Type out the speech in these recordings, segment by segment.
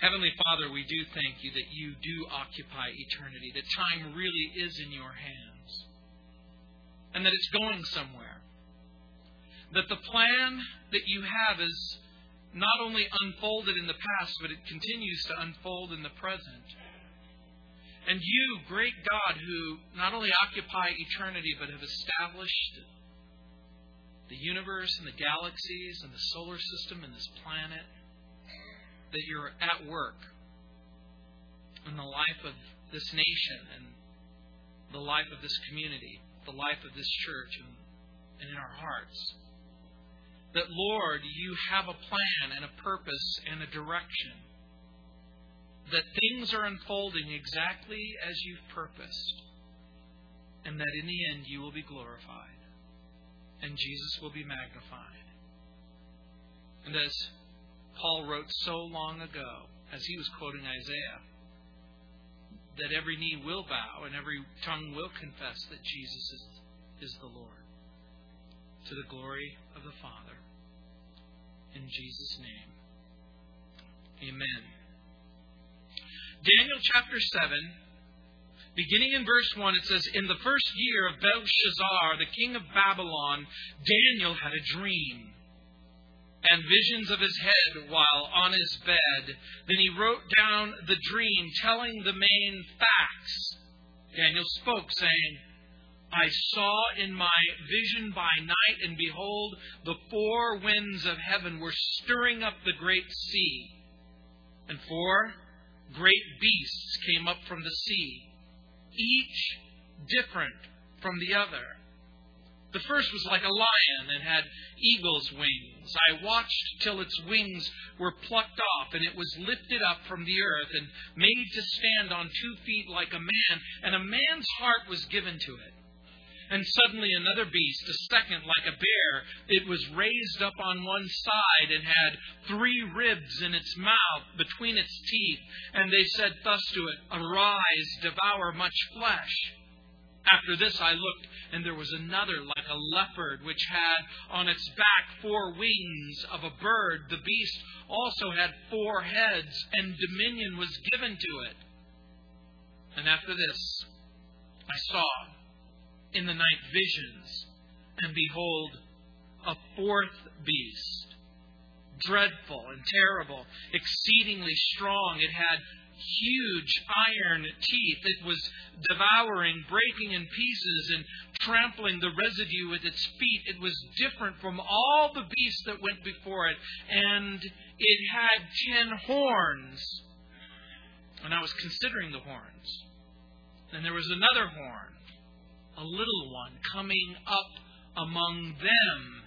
Heavenly Father, we do thank you that you do occupy eternity, that time really is in your hands, and that it's going somewhere. That the plan that you have is not only unfolded in the past, but it continues to unfold in the present. And you, great God, who not only occupy eternity, but have established the universe and the galaxies and the solar system and this planet, that you're at work in the life of this nation and the life of this community, the life of this church, and, and in our hearts. That, Lord, you have a plan and a purpose and a direction. That things are unfolding exactly as you've purposed. And that in the end you will be glorified. And Jesus will be magnified. And as Paul wrote so long ago, as he was quoting Isaiah, that every knee will bow and every tongue will confess that Jesus is, is the Lord. To the glory of the Father. In Jesus' name. Amen. Daniel chapter 7, beginning in verse 1, it says, In the first year of Belshazzar, the king of Babylon, Daniel had a dream and visions of his head while on his bed. Then he wrote down the dream, telling the main facts. Daniel spoke, saying, I saw in my vision by night, and behold, the four winds of heaven were stirring up the great sea. And four great beasts came up from the sea, each different from the other. The first was like a lion and had eagle's wings. I watched till its wings were plucked off, and it was lifted up from the earth and made to stand on two feet like a man, and a man's heart was given to it. And suddenly another beast, a second like a bear, it was raised up on one side and had three ribs in its mouth between its teeth. And they said thus to it, Arise, devour much flesh. After this I looked, and there was another like a leopard, which had on its back four wings of a bird. The beast also had four heads, and dominion was given to it. And after this I saw in the night visions, and behold, a fourth beast, dreadful and terrible, exceedingly strong. It had huge iron teeth. It was devouring, breaking in pieces, and trampling the residue with its feet. It was different from all the beasts that went before it, and it had ten horns. And I was considering the horns. And there was another horn, a little one, coming up among them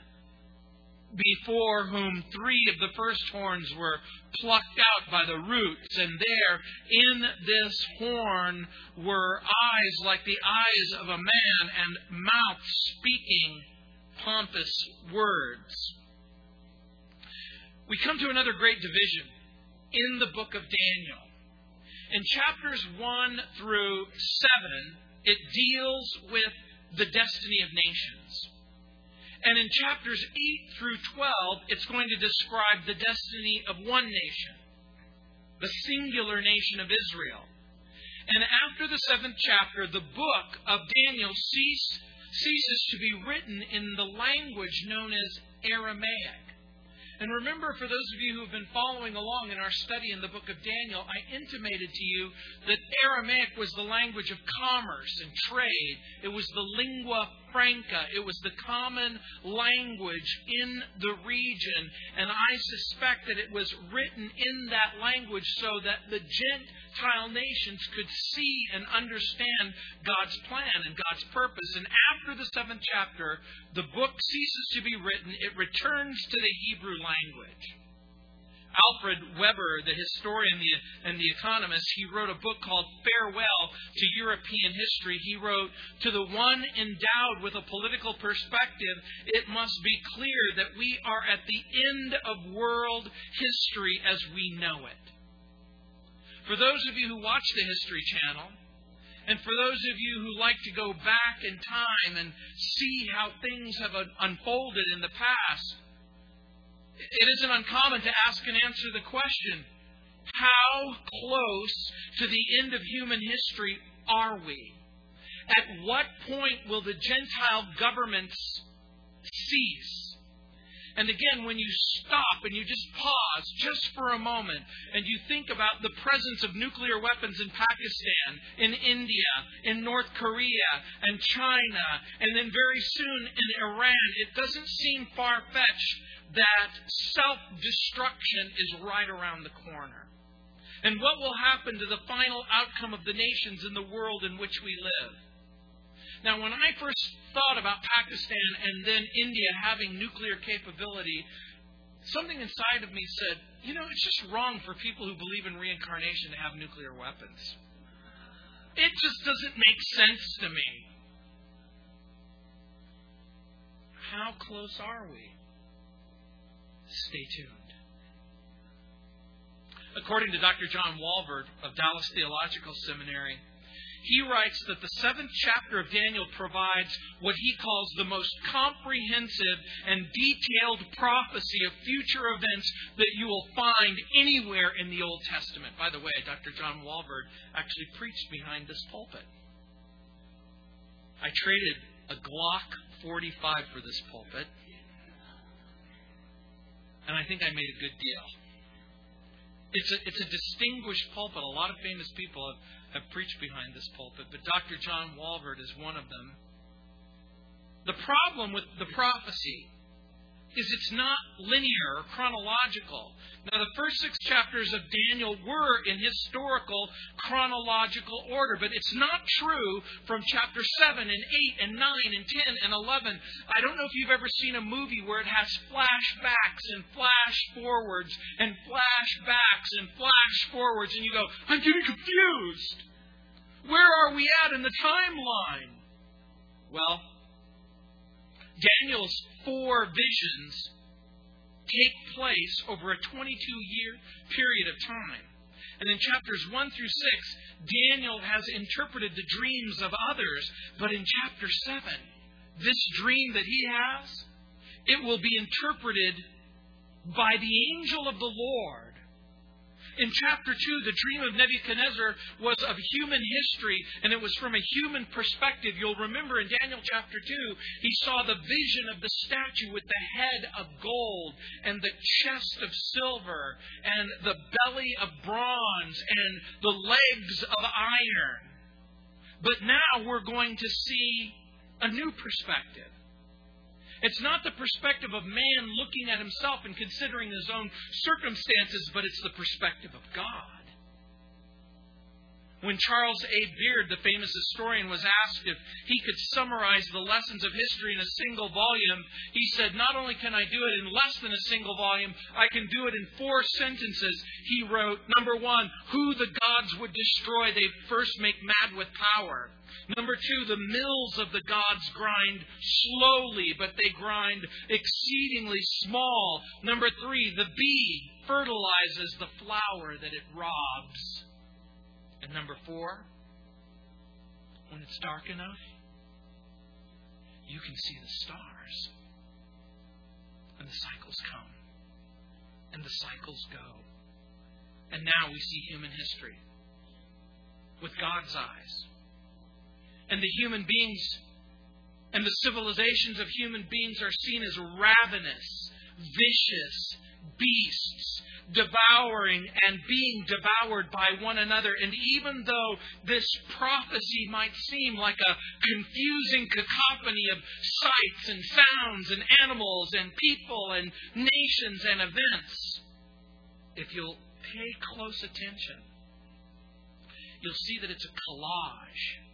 before whom three of the first horns were plucked out by the roots, and there in this horn were eyes like the eyes of a man, and mouth speaking pompous words. We come to another great division in the book of Daniel. In chapters 1 through 7, it deals with the destiny of nations. And in chapters 8 through 12, it's going to describe the destiny of one nation, the singular nation of Israel. And after the seventh chapter, the book of Daniel cease, ceases to be written in the language known as Aramaic. And remember, for those of you who have been following along in our study in the book of Daniel, I intimated to you that Aramaic was the language of commerce and trade. It was the lingua franca. It was the common language in the region. And I suspect that it was written in that language so that the Gentile nations could see and understand God's plan and God's purpose. And after the seventh chapter, the book ceases to be written, it returns to the Hebrew language. Alfred Weber, the historian and the economist, he wrote a book called Farewell to European History. He wrote, To the one endowed with a political perspective, it must be clear that we are at the end of world history as we know it. For those of you who watch the History Channel, and for those of you who like to go back in time and see how things have unfolded in the past, it isn't uncommon to ask and answer the question How close to the end of human history are we? At what point will the Gentile governments cease? And again, when you stop and you just pause just for a moment and you think about the presence of nuclear weapons in Pakistan, in India, in North Korea, and China, and then very soon in Iran, it doesn't seem far fetched that self destruction is right around the corner. And what will happen to the final outcome of the nations in the world in which we live? Now, when I first thought about Pakistan and then India having nuclear capability, something inside of me said, you know, it's just wrong for people who believe in reincarnation to have nuclear weapons. It just doesn't make sense to me. How close are we? Stay tuned. According to Dr. John Walvoord of Dallas Theological Seminary, he writes that the seventh chapter of Daniel provides what he calls the most comprehensive and detailed prophecy of future events that you will find anywhere in the Old Testament. By the way, Dr. John Walvoord actually preached behind this pulpit. I traded a Glock 45 for this pulpit, and I think I made a good deal. It's a, it's a distinguished pulpit. A lot of famous people have have preached behind this pulpit, but Dr. John Walvoord is one of them. The problem with the prophecy is it's not linear or chronological. Now, the first six chapters of Daniel were in historical chronological order, but it's not true from chapter 7 and 8 and 9 and 10 and 11. I don't know if you've ever seen a movie where it has flashbacks and flash forwards and flashbacks and flash forwards, and you go, I'm getting confused. Where are we at in the timeline? Well, Daniel's four visions take place over a 22 year period of time. And in chapters 1 through 6, Daniel has interpreted the dreams of others. But in chapter 7, this dream that he has, it will be interpreted by the angel of the Lord in chapter 2, the dream of Nebuchadnezzar was of human history, and it was from a human perspective. You'll remember in Daniel chapter 2, he saw the vision of the statue with the head of gold, and the chest of silver, and the belly of bronze, and the legs of iron. But now we're going to see a new perspective. It's not the perspective of man looking at himself and considering his own circumstances, but it's the perspective of God. When Charles A. Beard, the famous historian, was asked if he could summarize the lessons of history in a single volume, he said, Not only can I do it in less than a single volume, I can do it in four sentences. He wrote, Number one, who the gods would destroy, they first make mad with power. Number two, the mills of the gods grind slowly, but they grind exceedingly small. Number three, the bee fertilizes the flower that it robs. And number four, when it's dark enough, you can see the stars. And the cycles come. And the cycles go. And now we see human history with God's eyes and the human beings and the civilizations of human beings are seen as ravenous, vicious beasts, devouring and being devoured by one another. And even though this prophecy might seem like a confusing cacophony of sights and sounds and animals and people and nations and events, if you'll pay close attention, you'll see that it's a collage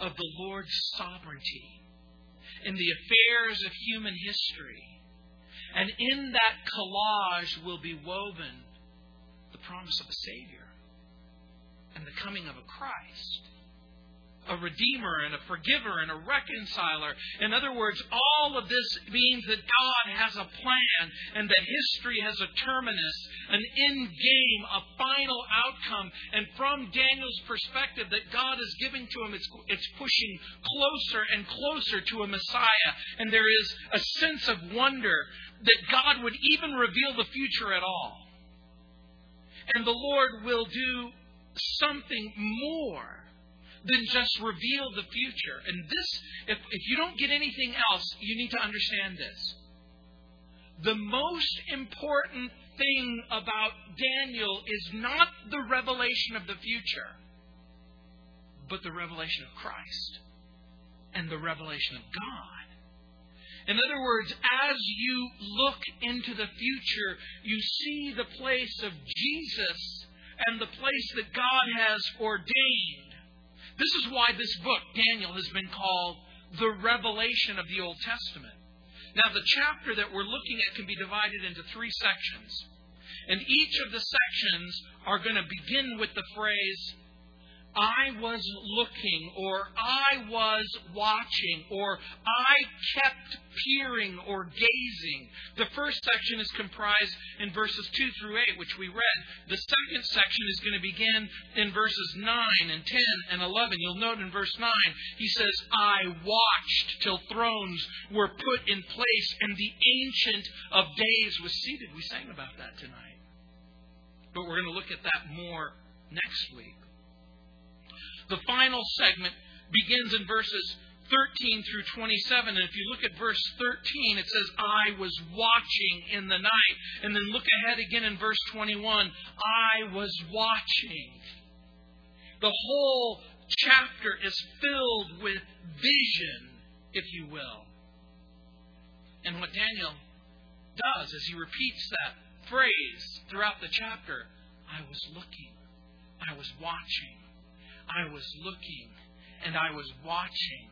of the Lord's sovereignty in the affairs of human history. And in that collage will be woven the promise of a Savior and the coming of a Christ a redeemer and a forgiver and a reconciler. In other words, all of this means that God has a plan and that history has a terminus, an end game, a final outcome. And from Daniel's perspective, that God is giving to him, it's, it's pushing closer and closer to a Messiah. And there is a sense of wonder that God would even reveal the future at all. And the Lord will do something more than just reveal the future. And this, if, if you don't get anything else, you need to understand this. The most important thing about Daniel is not the revelation of the future, but the revelation of Christ and the revelation of God. In other words, as you look into the future, you see the place of Jesus and the place that God has ordained. This is why this book, Daniel, has been called the revelation of the Old Testament. Now, the chapter that we're looking at can be divided into three sections. And each of the sections are going to begin with the phrase, I was looking, or I was watching, or I kept peering or gazing. The first section is comprised in verses 2 through 8, which we read. The second section is going to begin in verses 9 and 10 and 11. You'll note in verse 9, he says, I watched till thrones were put in place and the Ancient of Days was seated. We sang about that tonight. But we're going to look at that more next week. The final segment begins in verses 13 through 27. And if you look at verse 13, it says, I was watching in the night. And then look ahead again in verse 21, I was watching. The whole chapter is filled with vision, if you will. And what Daniel does is he repeats that phrase throughout the chapter I was looking, I was watching. I was looking and I was watching.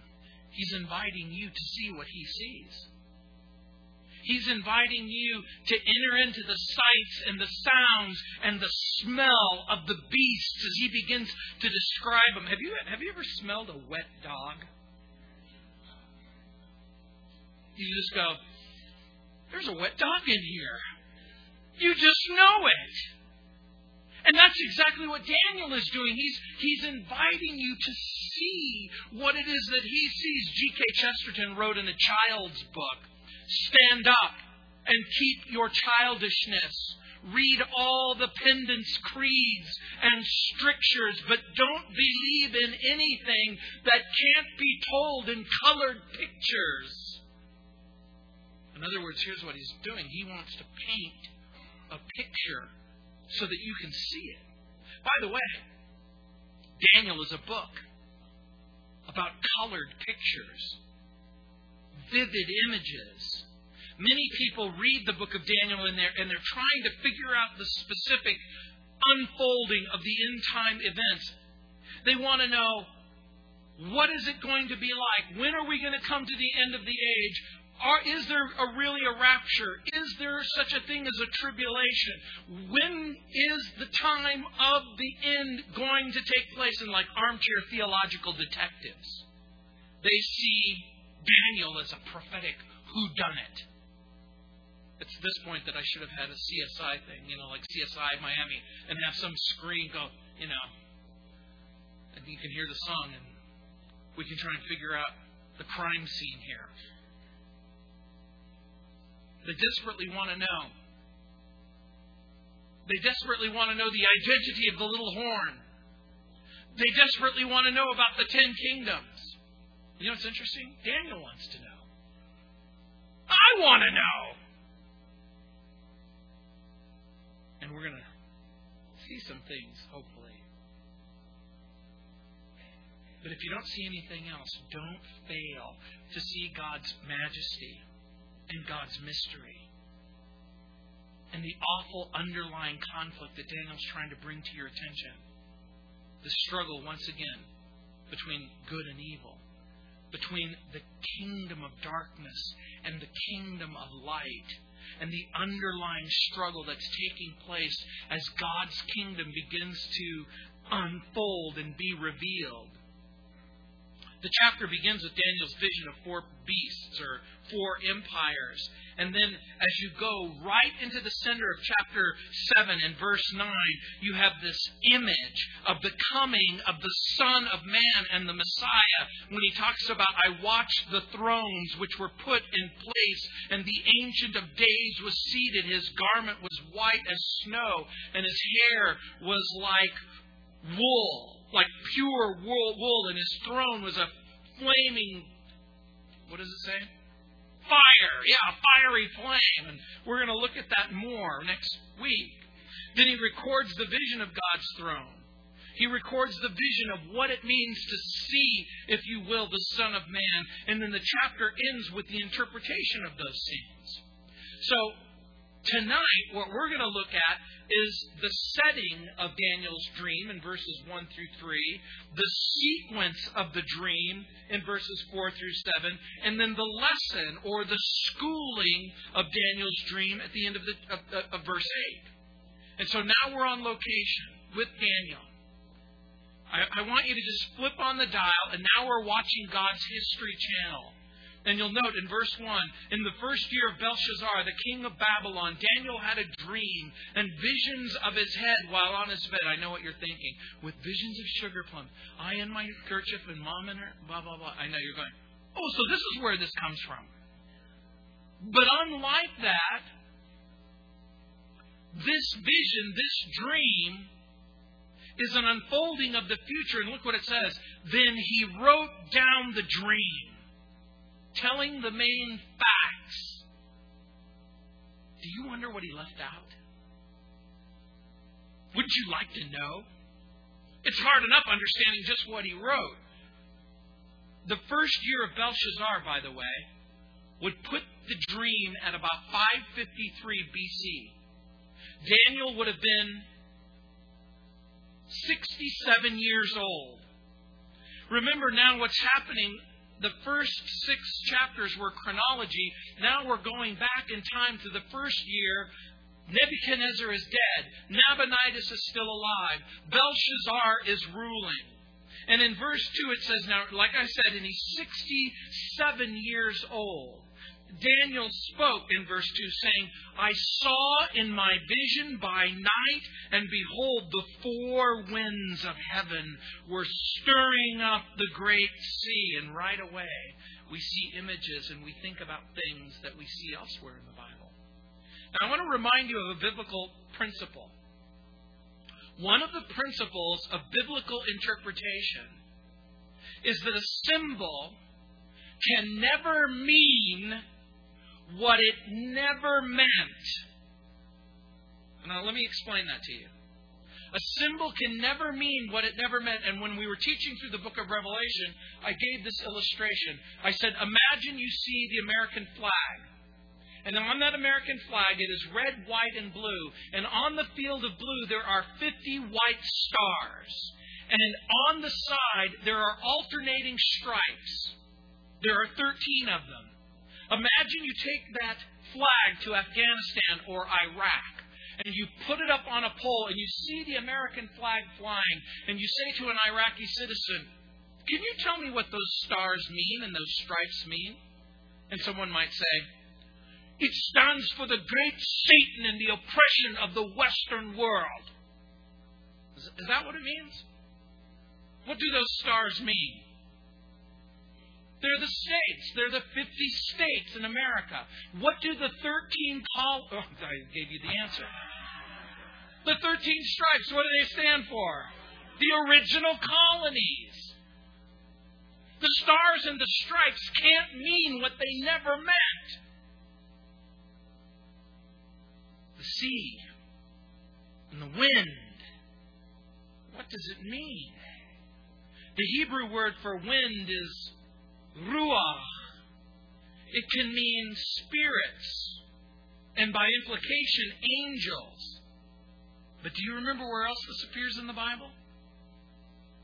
He's inviting you to see what he sees. He's inviting you to enter into the sights and the sounds and the smell of the beasts as he begins to describe them. Have you, have you ever smelled a wet dog? You just go, there's a wet dog in here. You just know it. And that's exactly what Daniel is doing. He's, he's inviting you to see what it is that he sees. G.K. Chesterton wrote in a child's book Stand up and keep your childishness. Read all the pendants, creeds, and strictures, but don't believe in anything that can't be told in colored pictures. In other words, here's what he's doing he wants to paint a picture so that you can see it. By the way, Daniel is a book about colored pictures, vivid images. Many people read the book of Daniel and they're, and they're trying to figure out the specific unfolding of the end time events. They want to know what is it going to be like? When are we going to come to the end of the age? Are, is there a, really a rapture? Is there such a thing as a tribulation? When is the time of the end going to take place? And like armchair theological detectives, they see Daniel as a prophetic whodunit. It's this point that I should have had a CSI thing, you know, like CSI Miami, and have some screen go, you know, and you can hear the song, and we can try and figure out the crime scene here. They desperately want to know. They desperately want to know the identity of the little horn. They desperately want to know about the ten kingdoms. You know what's interesting? Daniel wants to know. I want to know. And we're going to see some things, hopefully. But if you don't see anything else, don't fail to see God's majesty and God's mystery and the awful underlying conflict that Daniel's trying to bring to your attention. The struggle, once again, between good and evil, between the kingdom of darkness and the kingdom of light, and the underlying struggle that's taking place as God's kingdom begins to unfold and be revealed. The chapter begins with Daniel's vision of four beasts or four empires. And then as you go right into the center of chapter 7 and verse 9, you have this image of the coming of the Son of Man and the Messiah when he talks about, I watched the thrones which were put in place, and the Ancient of Days was seated. His garment was white as snow, and his hair was like wool, like pure wool, wool and his throne was a flaming, what does it say? Fire. Yeah, fiery flame. And we're going to look at that more next week. Then he records the vision of God's throne. He records the vision of what it means to see, if you will, the Son of Man. And then the chapter ends with the interpretation of those scenes. So, tonight, what we're going to look at is the setting of Daniel's dream in verses 1 through 3, the sequence of the dream in verses 4 through 7, and then the lesson or the schooling of Daniel's dream at the end of, the, of, of verse 8. And so now we're on location with Daniel. I, I want you to just flip on the dial, and now we're watching God's History Channel. And you'll note in verse 1 in the first year of Belshazzar, the king of Babylon, Daniel had a dream and visions of his head while on his bed. I know what you're thinking. With visions of sugar plums. I in my kerchief and mom in her, blah, blah, blah. I know you're going, oh, so this is where this comes from. But unlike that, this vision, this dream, is an unfolding of the future. And look what it says. Then he wrote down the dream telling the main facts. Do you wonder what he left out? Wouldn't you like to know? It's hard enough understanding just what he wrote. The first year of Belshazzar, by the way, would put the dream at about 553 BC. Daniel would have been 67 years old. Remember now what's happening the first six chapters were chronology. Now we're going back in time to the first year. Nebuchadnezzar is dead. Nabonidus is still alive. Belshazzar is ruling. And in verse 2 it says, now, like I said, and he's 67 years old. Daniel spoke in verse 2, saying, I saw in my vision by night, and behold, the four winds of heaven were stirring up the great sea. And right away, we see images and we think about things that we see elsewhere in the Bible. Now, I want to remind you of a biblical principle. One of the principles of biblical interpretation is that a symbol can never mean what it never meant. Now, let me explain that to you. A symbol can never mean what it never meant. And when we were teaching through the book of Revelation, I gave this illustration. I said, Imagine you see the American flag. And on that American flag, it is red, white, and blue. And on the field of blue, there are 50 white stars. And on the side, there are alternating stripes. There are 13 of them. Imagine you take that flag to Afghanistan or Iraq and you put it up on a pole and you see the American flag flying and you say to an Iraqi citizen, Can you tell me what those stars mean and those stripes mean? And someone might say, It stands for the great Satan and the oppression of the Western world. Is that what it means? What do those stars mean? They're the states. They're the 50 states in America. What do the 13 col? Oh, I gave you the answer. The 13 stripes, what do they stand for? The original colonies. The stars and the stripes can't mean what they never meant. The sea and the wind. What does it mean? The Hebrew word for wind is ruach. It can mean spirits, and by implication, angels. But do you remember where else this appears in the Bible?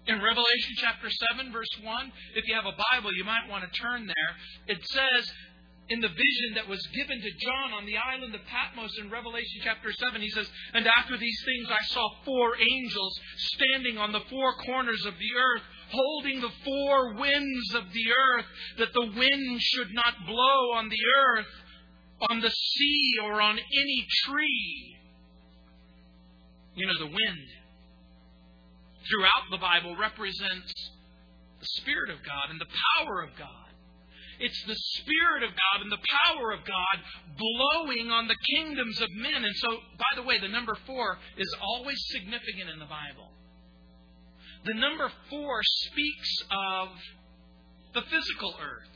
In Revelation chapter 7, verse 1, if you have a Bible, you might want to turn there. It says, in the vision that was given to John on the island of Patmos in Revelation chapter 7, he says, And after these things I saw four angels standing on the four corners of the earth, holding the four winds of the earth, that the wind should not blow on the earth, on the sea, or on any tree. You know, the wind throughout the Bible represents the Spirit of God and the power of God. It's the Spirit of God and the power of God blowing on the kingdoms of men. And so, by the way, the number four is always significant in the Bible. The number four speaks of the physical earth.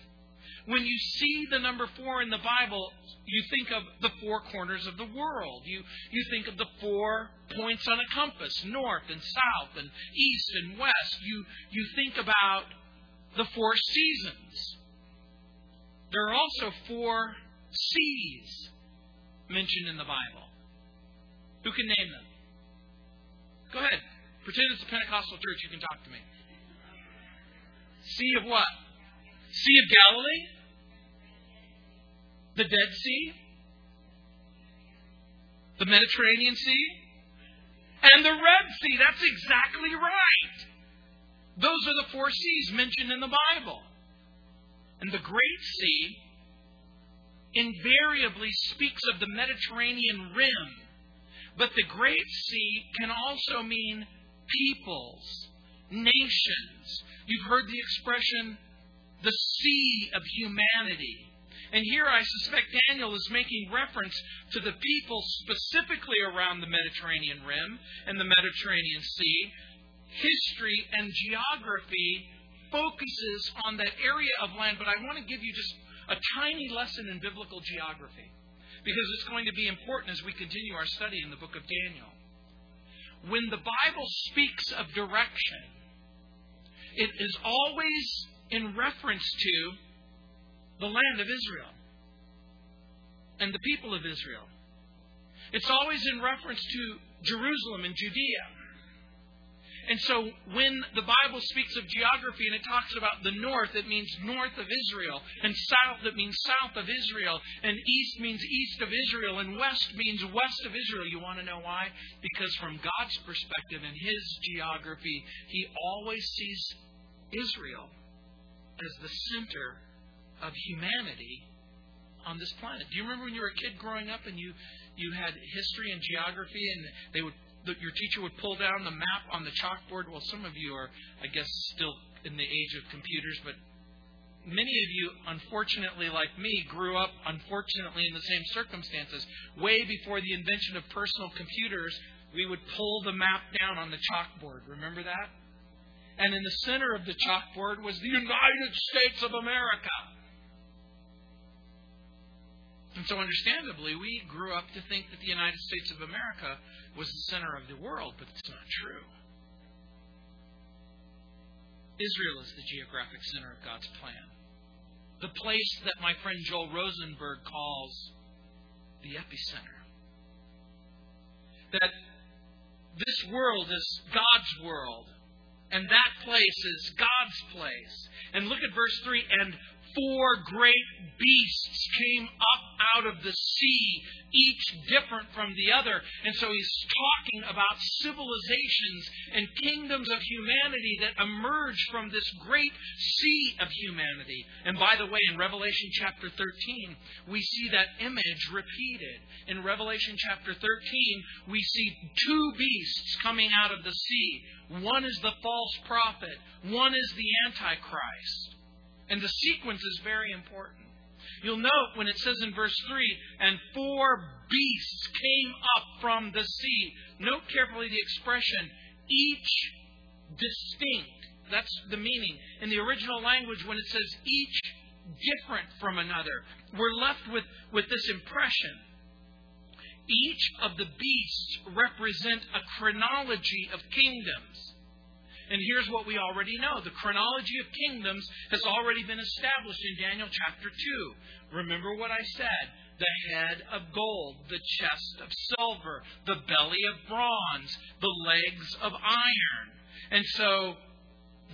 When you see the number four in the Bible, you think of the four corners of the world. You, you think of the four points on a compass north and south and east and west. You, you think about the four seasons. There are also four seas mentioned in the Bible. Who can name them? Go ahead. Pretend it's a Pentecostal church. You can talk to me. Sea of what? Sea of Galilee? The Dead Sea? The Mediterranean Sea? And the Red Sea. That's exactly right. Those are the four seas mentioned in the Bible. And the Great Sea invariably speaks of the Mediterranean rim. But the Great Sea can also mean peoples, nations. You've heard the expression, the sea of humanity. And here I suspect Daniel is making reference to the people specifically around the Mediterranean rim and the Mediterranean Sea. History and geography focuses on that area of land, but I want to give you just a tiny lesson in biblical geography because it's going to be important as we continue our study in the book of Daniel. When the Bible speaks of direction, it is always in reference to the land of Israel and the people of Israel. It's always in reference to Jerusalem and Judea. And so when the Bible speaks of geography and it talks about the north, it means north of Israel. And south, it means south of Israel. And east means east of Israel. And west means west of Israel. You want to know why? Because from God's perspective and His geography, He always sees Israel as the center of humanity on this planet. Do you remember when you were a kid growing up and you, you had history and geography and they would your teacher would pull down the map on the chalkboard. Well, some of you are, I guess, still in the age of computers, but many of you, unfortunately, like me, grew up, unfortunately, in the same circumstances. Way before the invention of personal computers, we would pull the map down on the chalkboard. Remember that? And in the center of the chalkboard was the United States of America. And so, understandably, we grew up to think that the United States of America was the center of the world, but it's not true. Israel is the geographic center of God's plan. The place that my friend Joel Rosenberg calls the epicenter. That this world is God's world, and that place is God's place. And look at verse 3 and four great beasts came up out of the sea, each different from the other. And so he's talking about civilizations and kingdoms of humanity that emerge from this great sea of humanity. And by the way, in Revelation chapter 13, we see that image repeated. In Revelation chapter 13, we see two beasts coming out of the sea. One is the false prophet, one is the Antichrist. And the sequence is very important. You'll note when it says in verse 3, and four beasts came up from the sea. Note carefully the expression, each distinct. That's the meaning. In the original language, when it says each different from another, we're left with, with this impression. Each of the beasts represent a chronology of kingdoms. And here's what we already know the chronology of kingdoms has already been established in Daniel chapter 2. Remember what I said the head of gold, the chest of silver, the belly of bronze, the legs of iron. And so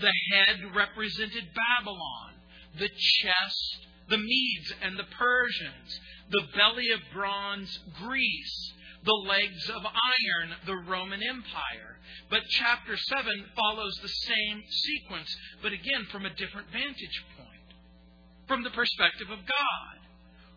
the head represented Babylon, the chest, the Medes and the Persians, the belly of bronze, Greece, the legs of iron, the Roman Empire. But chapter 7 follows the same sequence, but again from a different vantage point. From the perspective of God,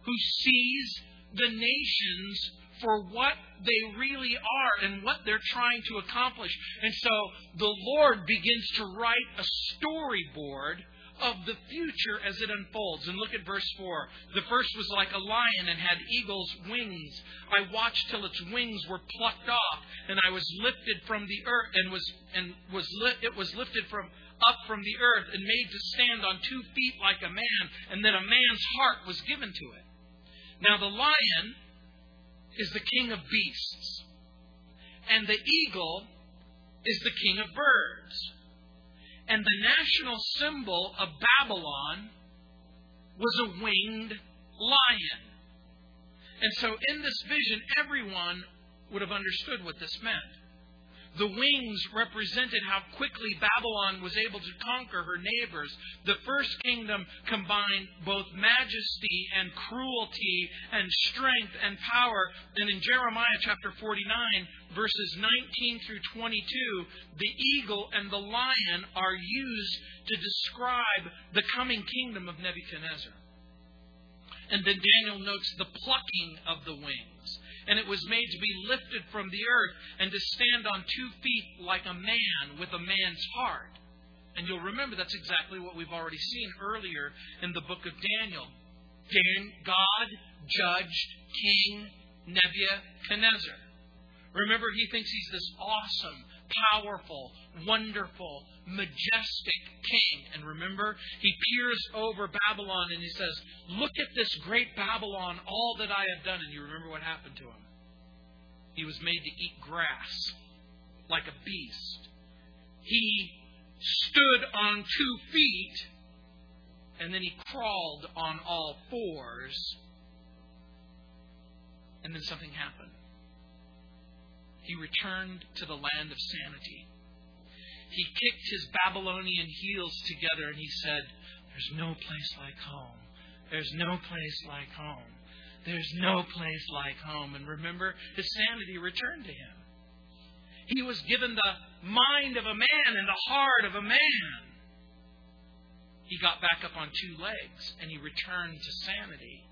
who sees the nations for what they really are and what they're trying to accomplish. And so the Lord begins to write a storyboard of the future as it unfolds. And look at verse 4. The first was like a lion and had eagle's wings. I watched till its wings were plucked off, and I was lifted from the earth and was and was lit, it was lifted from up from the earth and made to stand on two feet like a man, and then a man's heart was given to it. Now the lion is the king of beasts, and the eagle is the king of birds. And the national symbol of Babylon was a winged lion. And so in this vision, everyone would have understood what this meant. The wings represented how quickly Babylon was able to conquer her neighbors. The first kingdom combined both majesty and cruelty and strength and power. And in Jeremiah chapter 49, verses 19 through 22, the eagle and the lion are used to describe the coming kingdom of Nebuchadnezzar. And then Daniel notes the plucking of the wings and it was made to be lifted from the earth and to stand on two feet like a man with a man's heart. And you'll remember that's exactly what we've already seen earlier in the book of Daniel. Dan, God judged King Nebuchadnezzar. Remember, he thinks he's this awesome, powerful, wonderful, majestic king. And remember, he peers over Babylon and he says, Look at this great Babylon, all that I have done. And you remember what happened to him? He was made to eat grass like a beast. He stood on two feet and then he crawled on all fours. And then something happened. He returned to the land of sanity he kicked his Babylonian heels together and he said, There's no place like home. There's no place like home. There's no place like home. And remember, his sanity returned to him. He was given the mind of a man and the heart of a man. He got back up on two legs and he returned to sanity.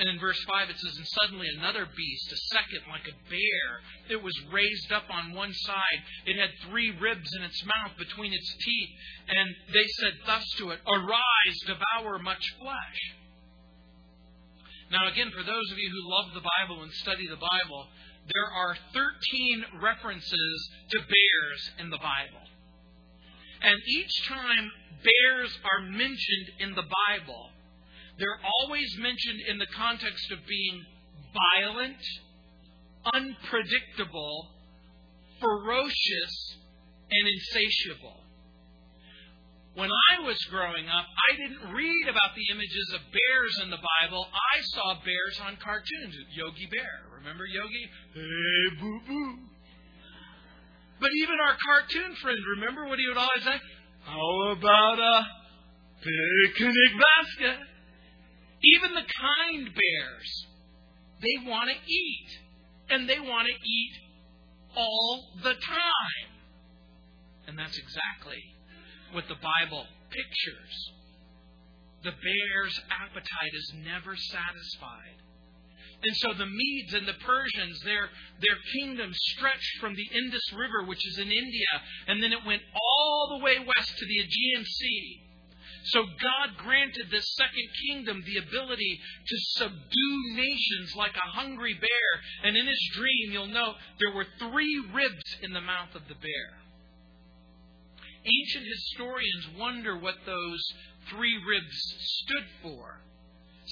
And in verse 5 it says, And suddenly another beast, a second like a bear, it was raised up on one side. It had three ribs in its mouth between its teeth. And they said thus to it, Arise, devour much flesh. Now, again, for those of you who love the Bible and study the Bible, there are 13 references to bears in the Bible. And each time bears are mentioned in the Bible, they're always mentioned in the context of being violent, unpredictable, ferocious, and insatiable. When I was growing up, I didn't read about the images of bears in the Bible. I saw bears on cartoons. Yogi Bear. Remember Yogi? Hey, boo boo. But even our cartoon friend, remember what he would always say? How about a picnic basket? Even the kind bears, they want to eat. And they want to eat all the time. And that's exactly what the Bible pictures. The bear's appetite is never satisfied. And so the Medes and the Persians, their, their kingdom stretched from the Indus River, which is in India, and then it went all the way west to the Aegean Sea. So God granted this second kingdom the ability to subdue nations like a hungry bear. And in his dream, you'll note there were three ribs in the mouth of the bear. Ancient historians wonder what those three ribs stood for.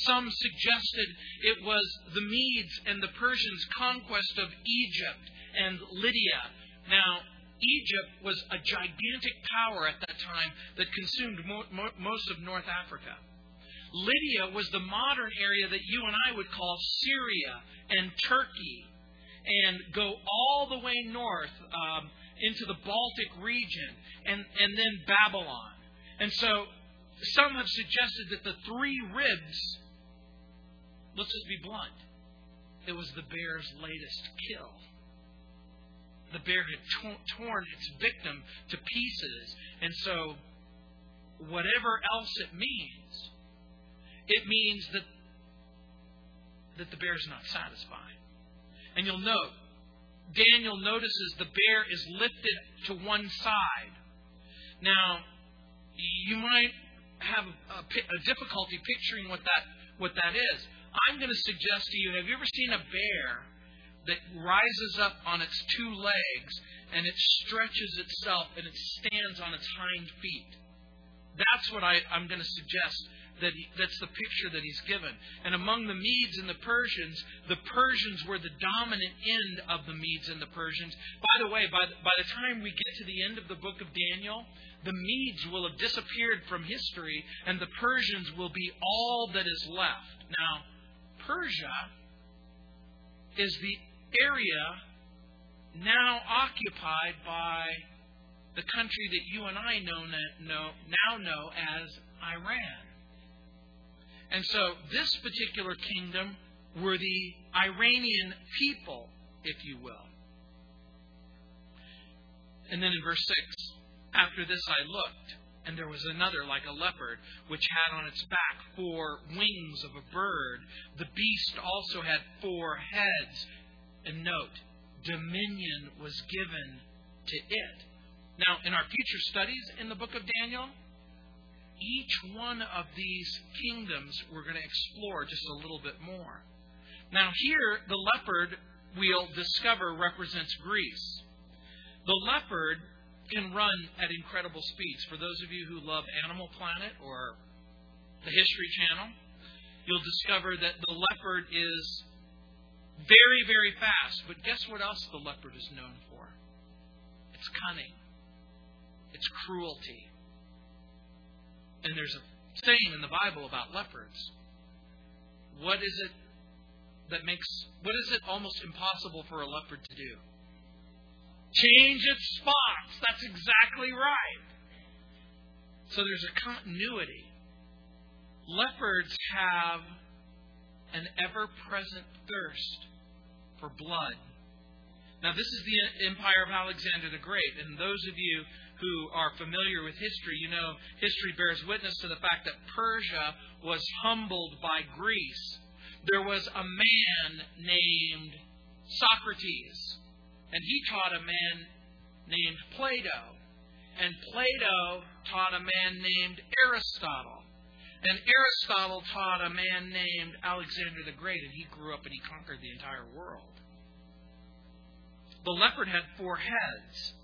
Some suggested it was the Medes and the Persians' conquest of Egypt and Lydia. Now, Egypt was a gigantic power at that time that consumed mo- mo- most of North Africa. Lydia was the modern area that you and I would call Syria and Turkey, and go all the way north um, into the Baltic region, and, and then Babylon. And so, some have suggested that the three ribs, let's just be blunt, it was the bear's latest kill. The bear had torn its victim to pieces. And so, whatever else it means, it means that, that the bear is not satisfied. And you'll note, Daniel notices the bear is lifted to one side. Now, you might have a, a difficulty picturing what that what that is. I'm going to suggest to you: Have you ever seen a bear that rises up on its two legs and it stretches itself and it stands on its hind feet? That's what I, I'm going to suggest that he, that's the picture that he's given. And among the Medes and the Persians, the Persians were the dominant end of the Medes and the Persians. By the way, by the, by the time we get to the end of the book of Daniel, the Medes will have disappeared from history, and the Persians will be all that is left. Now, Persia is the area now occupied by the country that you and I know, now know as Iran. And so this particular kingdom were the Iranian people, if you will. And then in verse 6, after this I looked, and there was another like a leopard, which had on its back four wings of a bird. The beast also had four heads. And note, dominion was given to it. Now, in our future studies in the book of Daniel, each one of these kingdoms we're going to explore just a little bit more. Now, here, the leopard we'll discover represents Greece. The leopard can run at incredible speeds. For those of you who love Animal Planet or the History Channel, you'll discover that the leopard is very, very fast. But guess what else the leopard is known for? It's cunning, it's cruelty. And there's a saying in the Bible about leopards. What is it that makes, what is it almost impossible for a leopard to do? Change its spots. That's exactly right. So there's a continuity. Leopards have an ever present thirst for blood. Now, this is the empire of Alexander the Great, and those of you who are familiar with history, you know history bears witness to the fact that Persia was humbled by Greece. There was a man named Socrates, and he taught a man named Plato. And Plato taught a man named Aristotle. And Aristotle taught a man named Alexander the Great, and he grew up and he conquered the entire world. The leopard had four heads.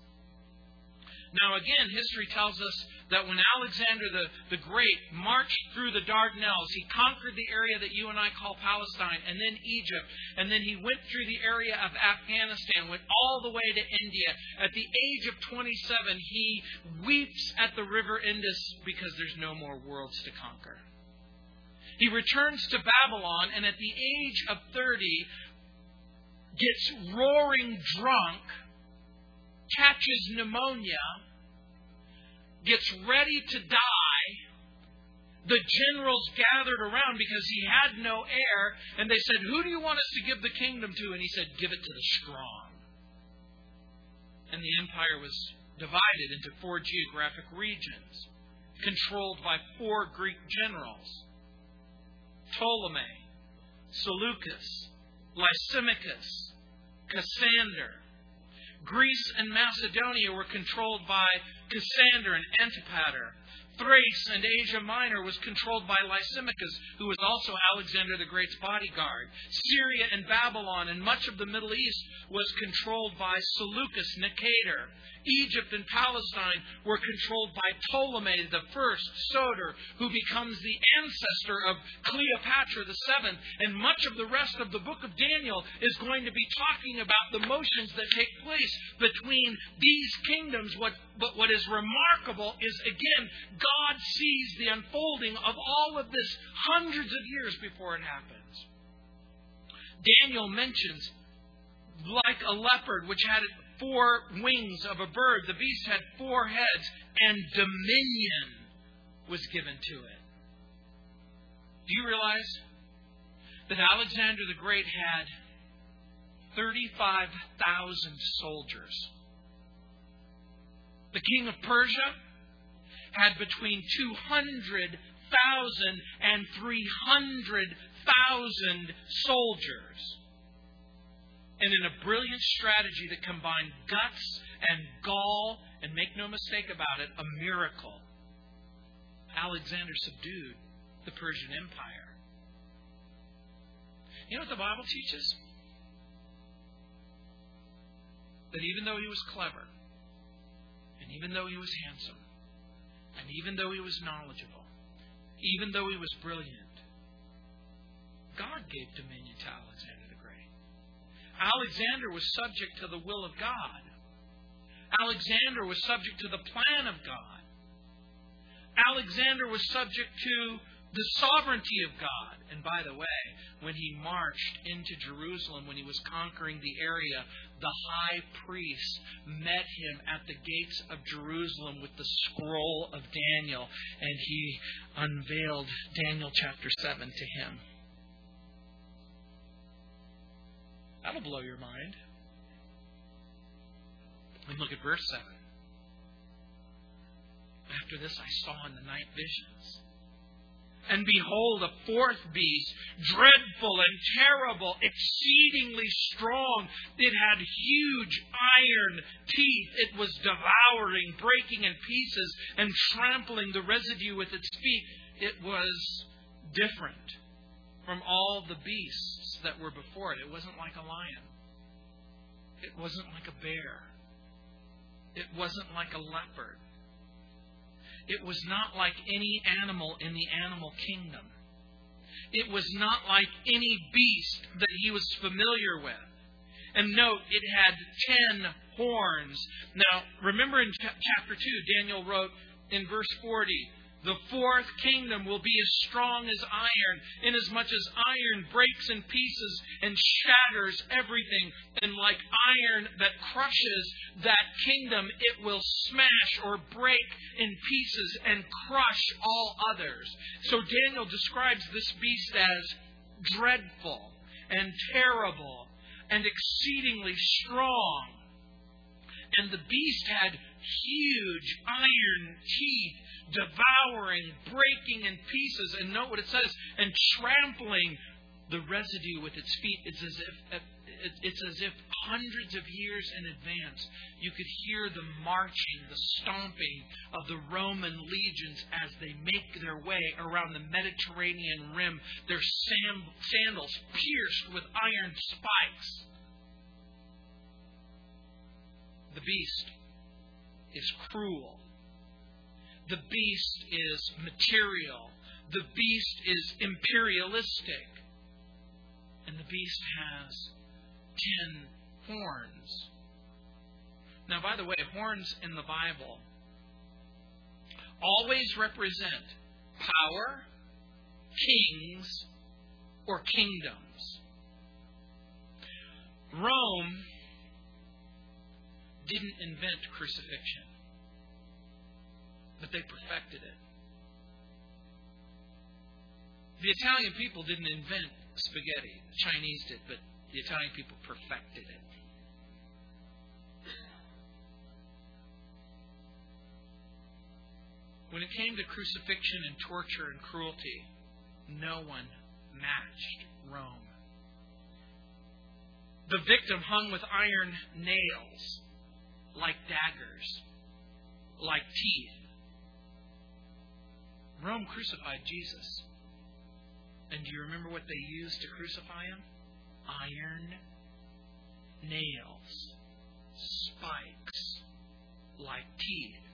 Now, again, history tells us that when Alexander the, the Great marched through the Dardanelles, he conquered the area that you and I call Palestine, and then Egypt, and then he went through the area of Afghanistan, went all the way to India. At the age of 27, he weeps at the river Indus because there's no more worlds to conquer. He returns to Babylon, and at the age of 30, gets roaring drunk catches pneumonia, gets ready to die, the generals gathered around because he had no heir, and they said, Who do you want us to give the kingdom to? And he said, Give it to the strong. And the empire was divided into four geographic regions, controlled by four Greek generals Ptolemy, Seleucus, Lysimachus, Cassander, Greece and Macedonia were controlled by Cassander and Antipater. Thrace and Asia Minor was controlled by Lysimachus, who was also Alexander the Great's bodyguard. Syria and Babylon and much of the Middle East was controlled by Seleucus Nicator. Egypt and Palestine were controlled by Ptolemy the first, Soter, who becomes the ancestor of Cleopatra the seventh. And much of the rest of the book of Daniel is going to be talking about the motions that take place between these kingdoms. What, but what is remarkable is, again, God sees the unfolding of all of this hundreds of years before it happens. Daniel mentions like a leopard which had four wings of a bird. The beast had four heads, and dominion was given to it. Do you realize that Alexander the Great had 35,000 soldiers? The king of Persia had between 200,000 and 300,000 soldiers. And in a brilliant strategy that combined guts and gall, and make no mistake about it, a miracle, Alexander subdued the Persian Empire. You know what the Bible teaches? That even though he was clever, and even though he was handsome, and even though he was knowledgeable, even though he was brilliant, God gave dominion to Alexander. Alexander was subject to the will of God. Alexander was subject to the plan of God. Alexander was subject to the sovereignty of God. And by the way, when he marched into Jerusalem, when he was conquering the area, the high priest met him at the gates of Jerusalem with the scroll of Daniel, and he unveiled Daniel chapter 7 to him. That'll blow your mind. And look at verse 7. After this I saw in the night visions and behold, a fourth beast, dreadful and terrible, exceedingly strong. It had huge iron teeth. It was devouring, breaking in pieces, and trampling the residue with its feet. It was different from all the beasts that were before it. It wasn't like a lion, it wasn't like a bear, it wasn't like a leopard. It was not like any animal in the animal kingdom. It was not like any beast that he was familiar with. And note, it had ten horns. Now, remember in chapter 2, Daniel wrote in verse 40 the fourth kingdom will be as strong as iron, inasmuch as iron breaks in pieces and shatters everything. And like iron that crushes that kingdom, it will smash or break in pieces and crush all others. So Daniel describes this beast as dreadful and terrible and exceedingly strong. And the beast had huge iron teeth devouring, breaking in pieces. And note what it says, and trampling the residue with its feet. It's as if it's as if hundreds of years in advance you could hear the marching, the stomping of the Roman legions as they make their way around the Mediterranean rim, their sandals pierced with iron spikes. The beast is cruel the beast is material. The beast is imperialistic. And the beast has ten horns. Now, by the way, horns in the Bible always represent power, kings, or kingdoms. Rome didn't invent crucifixion but they perfected it. The Italian people didn't invent spaghetti. The Chinese did, but the Italian people perfected it. When it came to crucifixion and torture and cruelty, no one matched Rome. The victim hung with iron nails, like daggers, like teeth. Rome crucified Jesus. And do you remember what they used to crucify him? Iron nails, spikes, like teeth.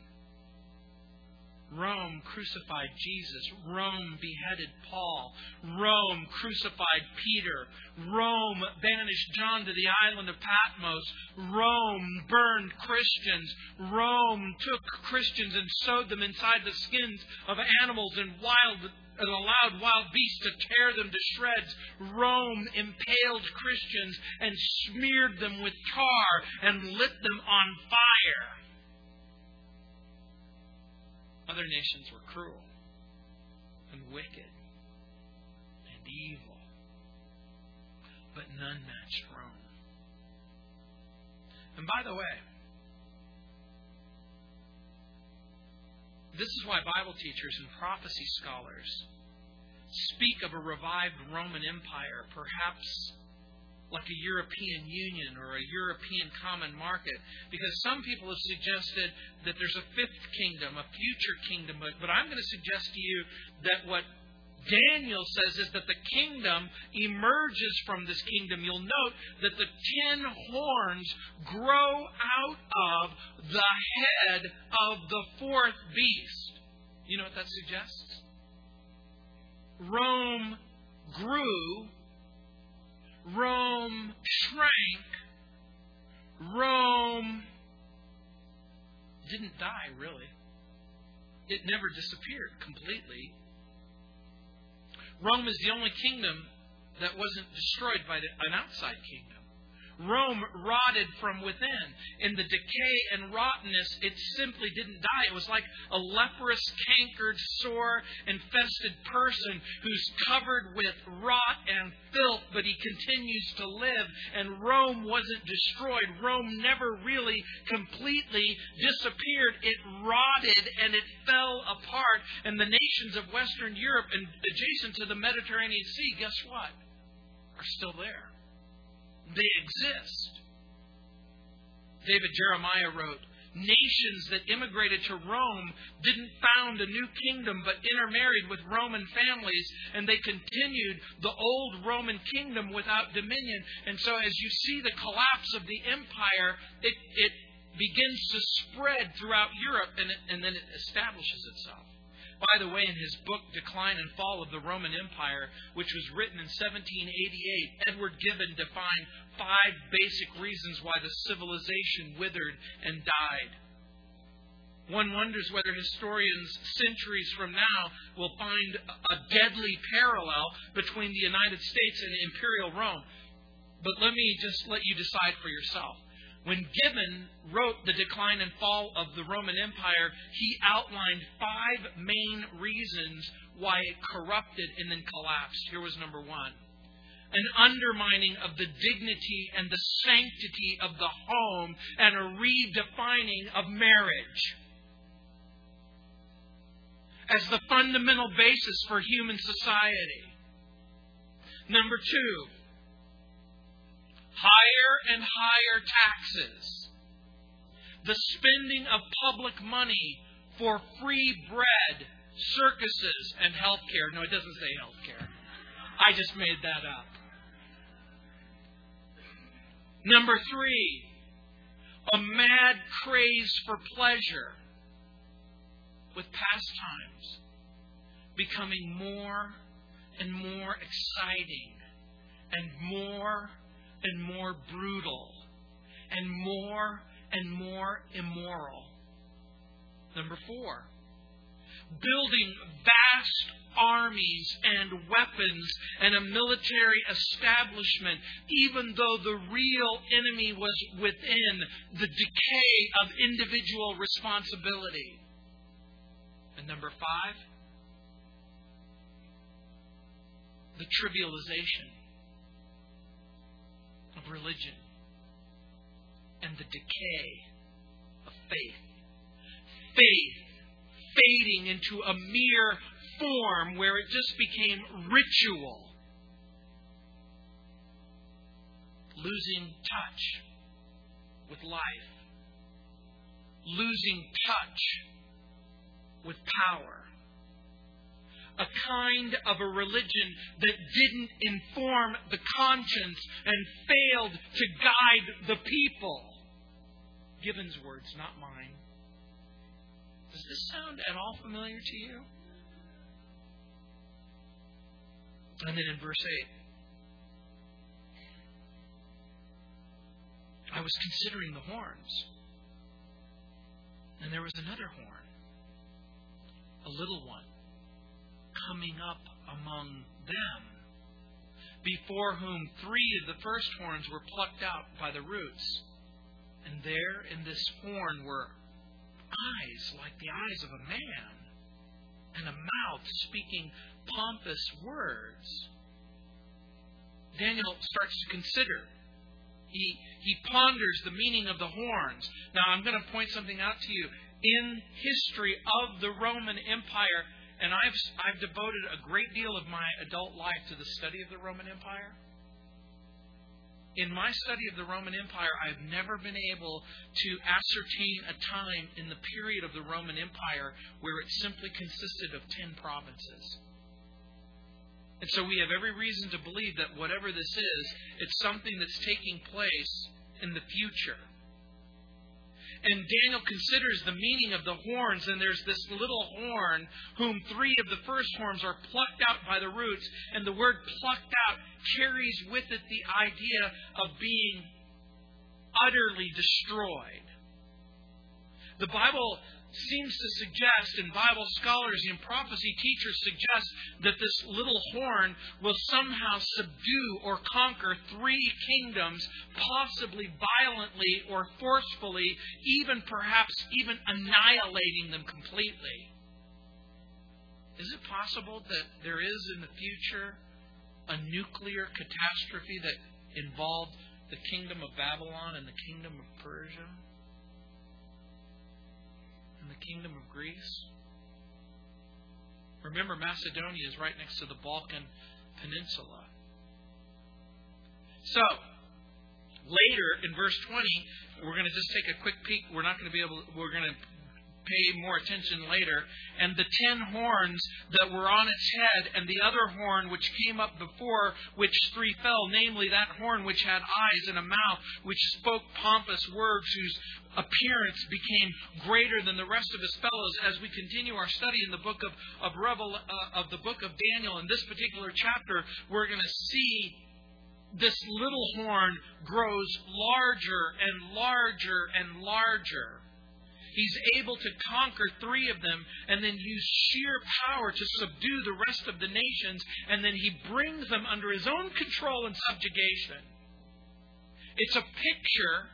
Rome crucified Jesus. Rome beheaded Paul. Rome crucified Peter. Rome banished John to the island of Patmos. Rome burned Christians. Rome took Christians and sewed them inside the skins of animals and wild and allowed wild beasts to tear them to shreds. Rome impaled Christians and smeared them with tar and lit them on fire. Other nations were cruel. and wicked and evil, but none matched Rome. And by the way, this is why Bible teachers and prophecy scholars speak of a revived Roman Empire, perhaps like a European Union or a European common market. Because some people have suggested that there's a fifth kingdom, a future kingdom, but, but I'm going to suggest to you that what Daniel says is that the kingdom emerges from this kingdom. You'll note that the ten horns grow out of the head of the fourth beast. You know what that suggests? Rome grew Rome shrank. Rome didn't die, really. It never disappeared completely. Rome is the only kingdom that wasn't destroyed by an outside kingdom. Rome rotted from within. In the decay and rottenness, it simply didn't die. It was like a leprous, cankered, sore, infested person who's covered with rot and filth, but he continues to live. And Rome wasn't destroyed. Rome never really completely disappeared. It rotted and it fell apart. And the nations of Western Europe and adjacent to the Mediterranean Sea, guess what? Are still there. They exist. David Jeremiah wrote, Nations that immigrated to Rome didn't found a new kingdom but intermarried with Roman families, and they continued the old Roman kingdom without dominion. And so, as you see the collapse of the empire, it, it begins to spread throughout Europe and, it, and then it establishes itself. By the way, in his book, Decline and Fall of the Roman Empire, which was written in 1788, Edward Gibbon defined five basic reasons why the civilization withered and died. One wonders whether historians centuries from now will find a deadly parallel between the United States and Imperial Rome. But let me just let you decide for yourself. When Gibbon wrote The Decline and Fall of the Roman Empire, he outlined five main reasons why it corrupted and then collapsed. Here was number one an undermining of the dignity and the sanctity of the home and a redefining of marriage as the fundamental basis for human society. Number two, higher and higher taxes, the spending of public money for free bread, circuses, and health care. No, it doesn't say health care. I just made that up. Number three, a mad craze for pleasure with pastimes becoming more and more exciting and more and more brutal and more and more immoral. Number four, building vast armies and weapons and a military establishment, even though the real enemy was within the decay of individual responsibility. And number five, the trivialization of religion and the decay of faith. Faith fading into a mere form where it just became ritual. Losing touch with life. Losing touch with power a kind of a religion that didn't inform the conscience and failed to guide the people. Gibbon's words, not mine. Does this sound at all familiar to you? And then in verse 8, I was considering the horns. And there was another horn, a little one coming up among them, before whom three of the first horns were plucked out by the roots. And there in this horn were eyes like the eyes of a man, and a mouth speaking pompous words. Daniel starts to consider. He, he ponders the meaning of the horns. Now, I'm going to point something out to you. In history of the Roman Empire, and I've, I've devoted a great deal of my adult life to the study of the Roman Empire. In my study of the Roman Empire, I've never been able to ascertain a time in the period of the Roman Empire where it simply consisted of ten provinces. And so we have every reason to believe that whatever this is, it's something that's taking place in the future. And Daniel considers the meaning of the horns, and there's this little horn whom three of the first horns are plucked out by the roots, and the word plucked out carries with it the idea of being utterly destroyed. The Bible seems to suggest, and Bible scholars and prophecy teachers suggest, that this little horn will somehow subdue or conquer three kingdoms, possibly violently or forcefully, even perhaps even annihilating them completely. Is it possible that there is in the future a nuclear catastrophe that involved the kingdom of Babylon and the kingdom of Persia? The kingdom of Greece. Remember, Macedonia is right next to the Balkan Peninsula. So, later in verse 20, we're going to just take a quick peek. We're not going to be able, we're going to pay more attention later. And the ten horns that were on its head, and the other horn which came up before which three fell, namely that horn which had eyes and a mouth, which spoke pompous words, whose appearance became greater than the rest of his fellows. As we continue our study in the book of of, Revel, uh, of the book of Daniel, in this particular chapter, we're going to see this little horn grows larger and larger and larger He's able to conquer three of them and then use sheer power to subdue the rest of the nations, and then he brings them under his own control and subjugation. It's a picture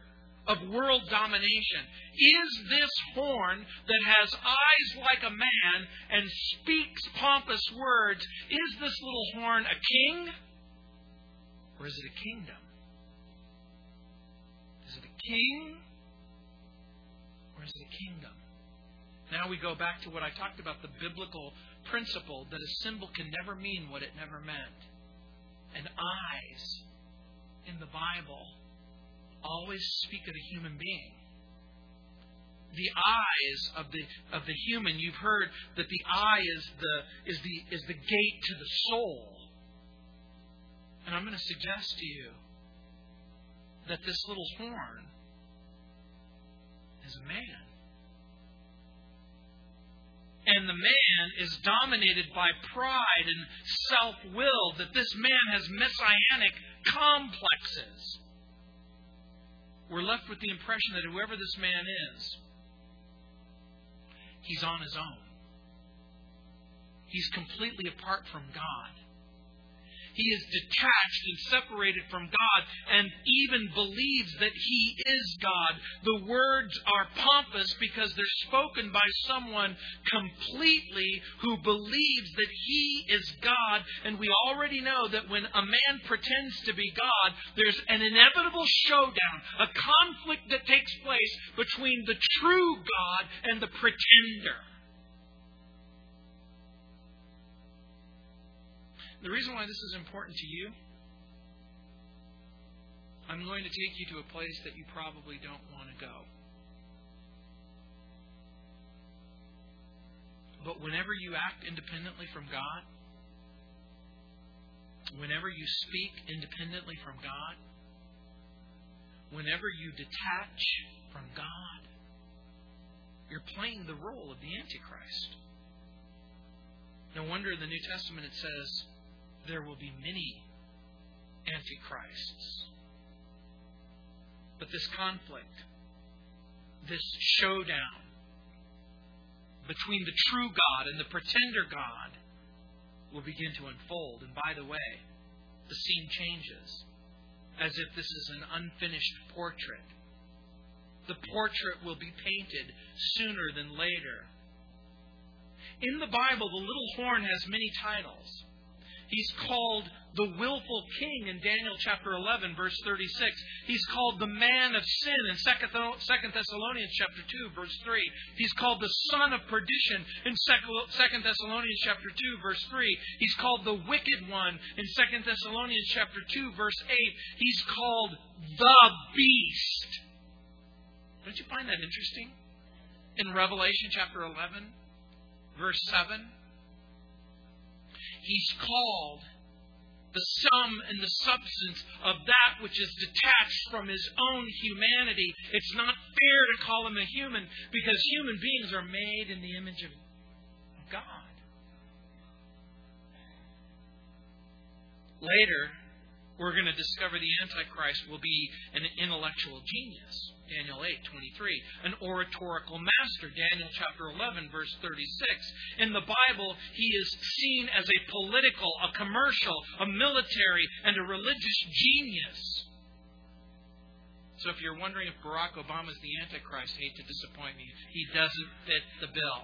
of world domination. Is this horn that has eyes like a man and speaks pompous words, is this little horn a king? Or is it a kingdom? Is it a king kingdom. Now we go back to what I talked about the biblical principle that a symbol can never mean what it never meant. And eyes in the Bible always speak of a human being. The eyes of the of the human, you've heard that the eye is the is the is the gate to the soul. And I'm going to suggest to you that this little horn is a man. And the man is dominated by pride and self will, that this man has messianic complexes. We're left with the impression that whoever this man is, he's on his own. He's completely apart from God. He is detached and separated from God and even believes that He is God. The words are pompous because they're spoken by someone completely who believes that He is God. And we already know that when a man pretends to be God, there's an inevitable showdown, a conflict that takes place between the true God and the pretender. The reason why this is important to you, I'm going to take you to a place that you probably don't want to go. But whenever you act independently from God, whenever you speak independently from God, whenever you detach from God, you're playing the role of the Antichrist. No wonder in the New Testament it says, there will be many antichrists. But this conflict, this showdown between the true God and the pretender God will begin to unfold. And by the way, the scene changes as if this is an unfinished portrait. The portrait will be painted sooner than later In the Bible, the little horn has many titles. He's called the willful king in Daniel chapter 11, verse 36. He's called the man of sin in 2 Thessalonians chapter 2, verse 3. He's called the son of perdition in 2 Thessalonians chapter 2, verse 3. He's called the wicked one in 2 Thessalonians chapter 2, verse 8. He's called the beast. Don't you find that interesting? In Revelation chapter 11, verse 7. He's called the sum and the substance of that which is detached from his own humanity. It's not fair to call him a human because human beings are made in the image of God. Later, we're going to discover the Antichrist will be an intellectual genius. Daniel 8:23. An oratorical master, Daniel chapter 11 verse 36. In the Bible, he is seen as a political, a commercial, a military, and a religious genius. So if you're wondering if Barack Obama is the Antichrist, hate to disappoint you, he doesn't fit the bill.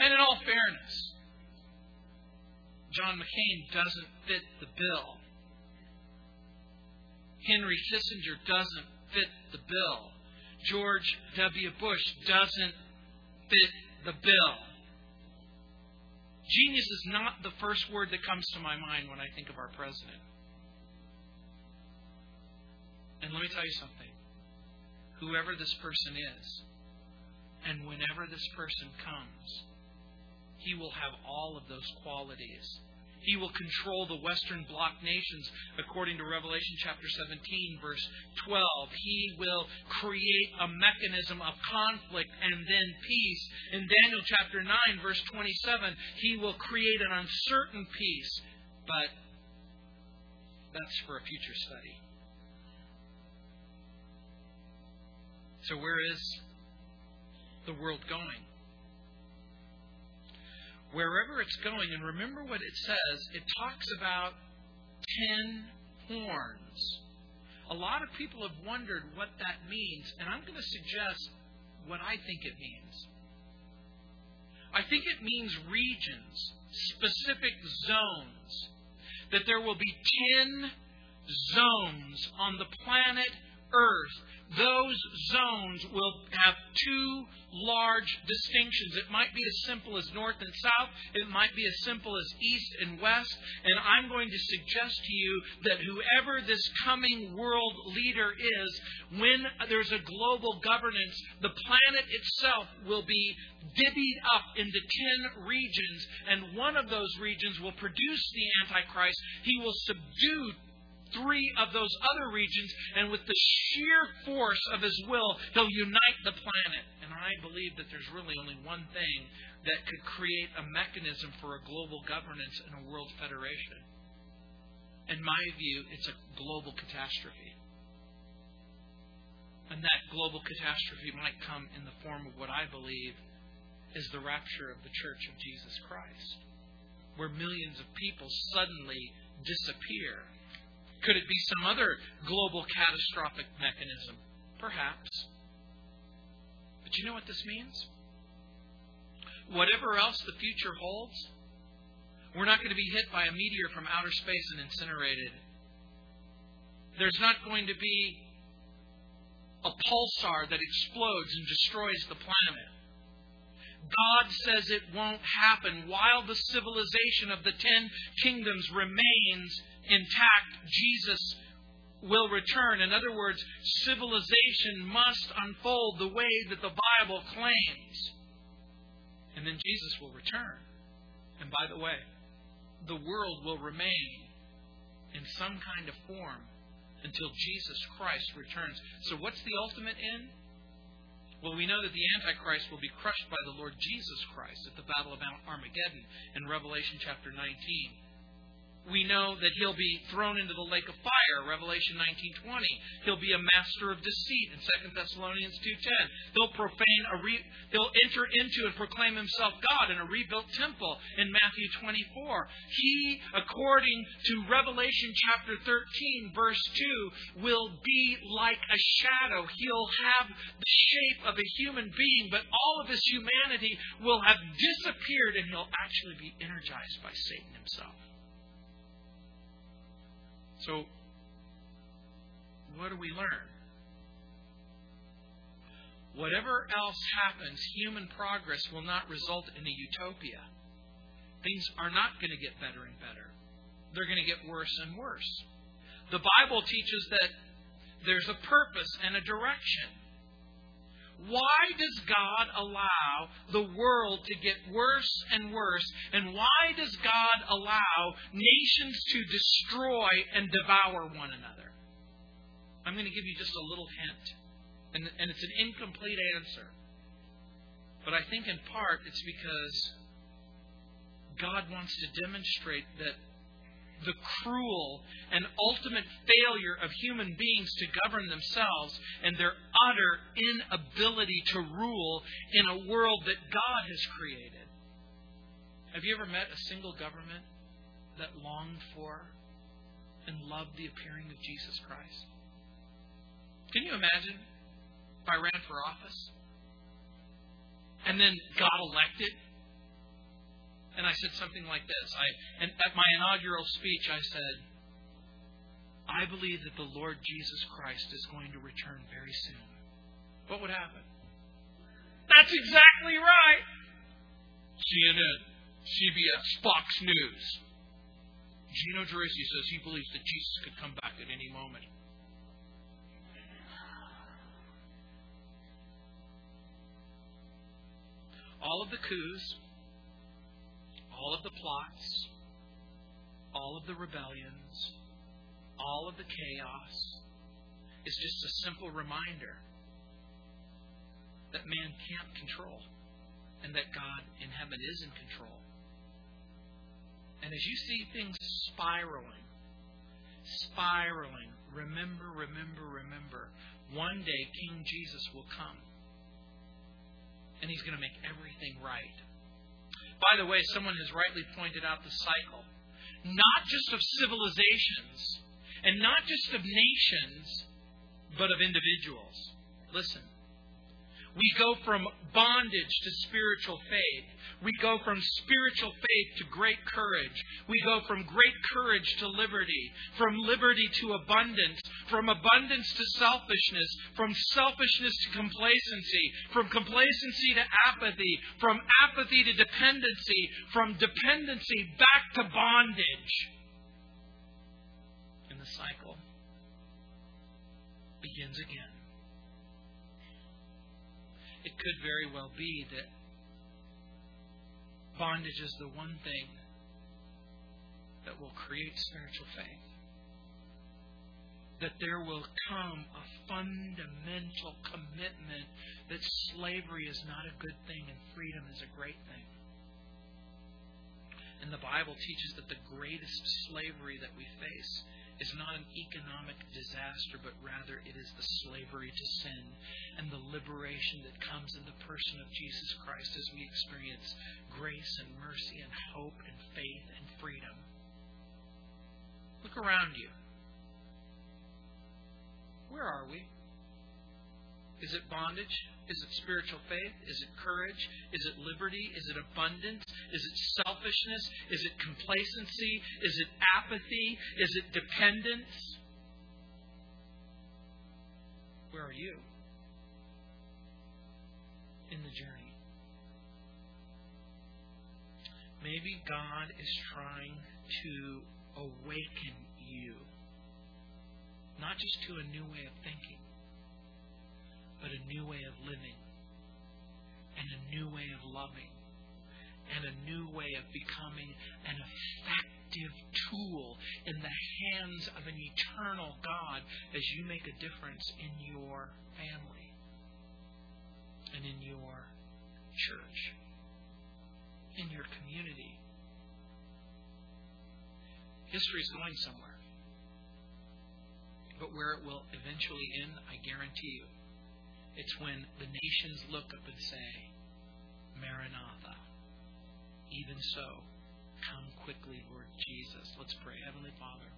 And in all fairness, John McCain doesn't fit the bill. Henry Kissinger doesn't fit the bill. George W. Bush doesn't fit the bill. Genius is not the first word that comes to my mind when I think of our president. And let me tell you something. Whoever this person is, and whenever this person comes, he will have all of those qualities he will control the Western Bloc nations, according to Revelation chapter 17, verse 12. He will create a mechanism of conflict and then peace. In Daniel chapter 9, verse 27, he will create an uncertain peace. But that's for a future study. So, where is the world going? Wherever it's going, and remember what it says, it talks about ten horns. A lot of people have wondered what that means, and I'm going to suggest what I think it means. I think it means regions, specific zones. That there will be ten zones on the planet Earth those zones will have two large distinctions. It might be as simple as north and south, it might be as simple as east and west. And I'm going to suggest to you that whoever this coming world leader is, when there's a global governance, the planet itself will be divvied up into ten regions, and one of those regions will produce the Antichrist. He will subdue three of those other regions, and with the sheer force of his will, he'll unite the planet. And I believe that there's really only one thing that could create a mechanism for a global governance and a world federation. In my view, it's a global catastrophe. And that global catastrophe might come in the form of what I believe is the rapture of the Church of Jesus Christ, where millions of people suddenly disappear could it be some other global catastrophic mechanism? Perhaps. But you know what this means? Whatever else the future holds, we're not going to be hit by a meteor from outer space and incinerated. There's not going to be a pulsar that explodes and destroys the planet. God says it won't happen while the civilization of the ten kingdoms remains intact, Jesus will return. In other words, civilization must unfold the way that the Bible claims. And then Jesus will return. And by the way, the world will remain in some kind of form until Jesus Christ returns. So, what's the ultimate end? Well, we know that the Antichrist will be crushed by the Lord Jesus Christ at the Battle of Armageddon in Revelation chapter 19. We know that he'll be thrown into the lake of fire, Revelation 19:20. He'll be a master of deceit in 2 Thessalonians 2:10. He'll profane a re, he'll enter into and proclaim himself God in a rebuilt temple in Matthew 24. He, according to Revelation chapter 13 verse 2, will be like a shadow. He'll have the shape of a human being, but all of his humanity will have disappeared and he'll actually be energized by Satan himself. So, what do we learn? Whatever else happens, human progress will not result in a utopia. Things are not going to get better and better. They're going to get worse and worse. The Bible teaches that there's a purpose and a direction. Why does God allow the world to get worse and worse? And why does God allow nations to destroy and devour one another? I'm going to give you just a little hint. And, and it's an incomplete answer. But I think in part it's because God wants to demonstrate that the cruel and ultimate failure of human beings to govern themselves and their utter inability to rule in a world that God has created. Have you ever met a single government that longed for and loved the appearing of Jesus Christ? Can you imagine if I ran for office and then got elected and I said something like this. I, and at my inaugural speech, I said, I believe that the Lord Jesus Christ is going to return very soon. What would happen? That's exactly right. CNN, CBS, Fox News. Gino Geraci says he believes that Jesus could come back at any moment. All of the coups, all of the plots, all of the rebellions, all of the chaos is just a simple reminder that man can't control and that God in heaven is in control. And as you see things spiraling, spiraling, remember, remember, remember, one day King Jesus will come and he's going to make everything right. By the way, someone has rightly pointed out the cycle, not just of civilizations and not just of nations, but of individuals. Listen. We go from bondage to spiritual faith. We go from spiritual faith to great courage. We go from great courage to liberty, from liberty to abundance, from abundance to selfishness, from selfishness to complacency, from complacency to apathy, from apathy to dependency, from dependency back to bondage. And the cycle begins again. Could very well be that bondage is the one thing that will create spiritual faith. That there will come a fundamental commitment that slavery is not a good thing and freedom is a great thing. And the Bible teaches that the greatest slavery that we face is not an economic disaster, but rather it is the slavery to sin and the liberation that comes in the person of Jesus Christ as we experience grace and mercy and hope and faith and freedom. Look around you. Where are we? Is it bondage? Is it spiritual faith? Is it courage? Is it liberty? Is it abundance? Is it selfishness? Is it complacency? Is it apathy? Is it dependence? Where are you in the journey? Maybe God is trying to awaken you, not just to a new way of thinking but a new way of living and a new way of loving and a new way of becoming an effective tool in the hands of an eternal God as you make a difference in your family and in your church, in your community. History is going somewhere. But where it will eventually end, I guarantee you, it's when the nations look up and say, Maranatha. Even so, come quickly, Lord Jesus. Let's pray. Heavenly Father.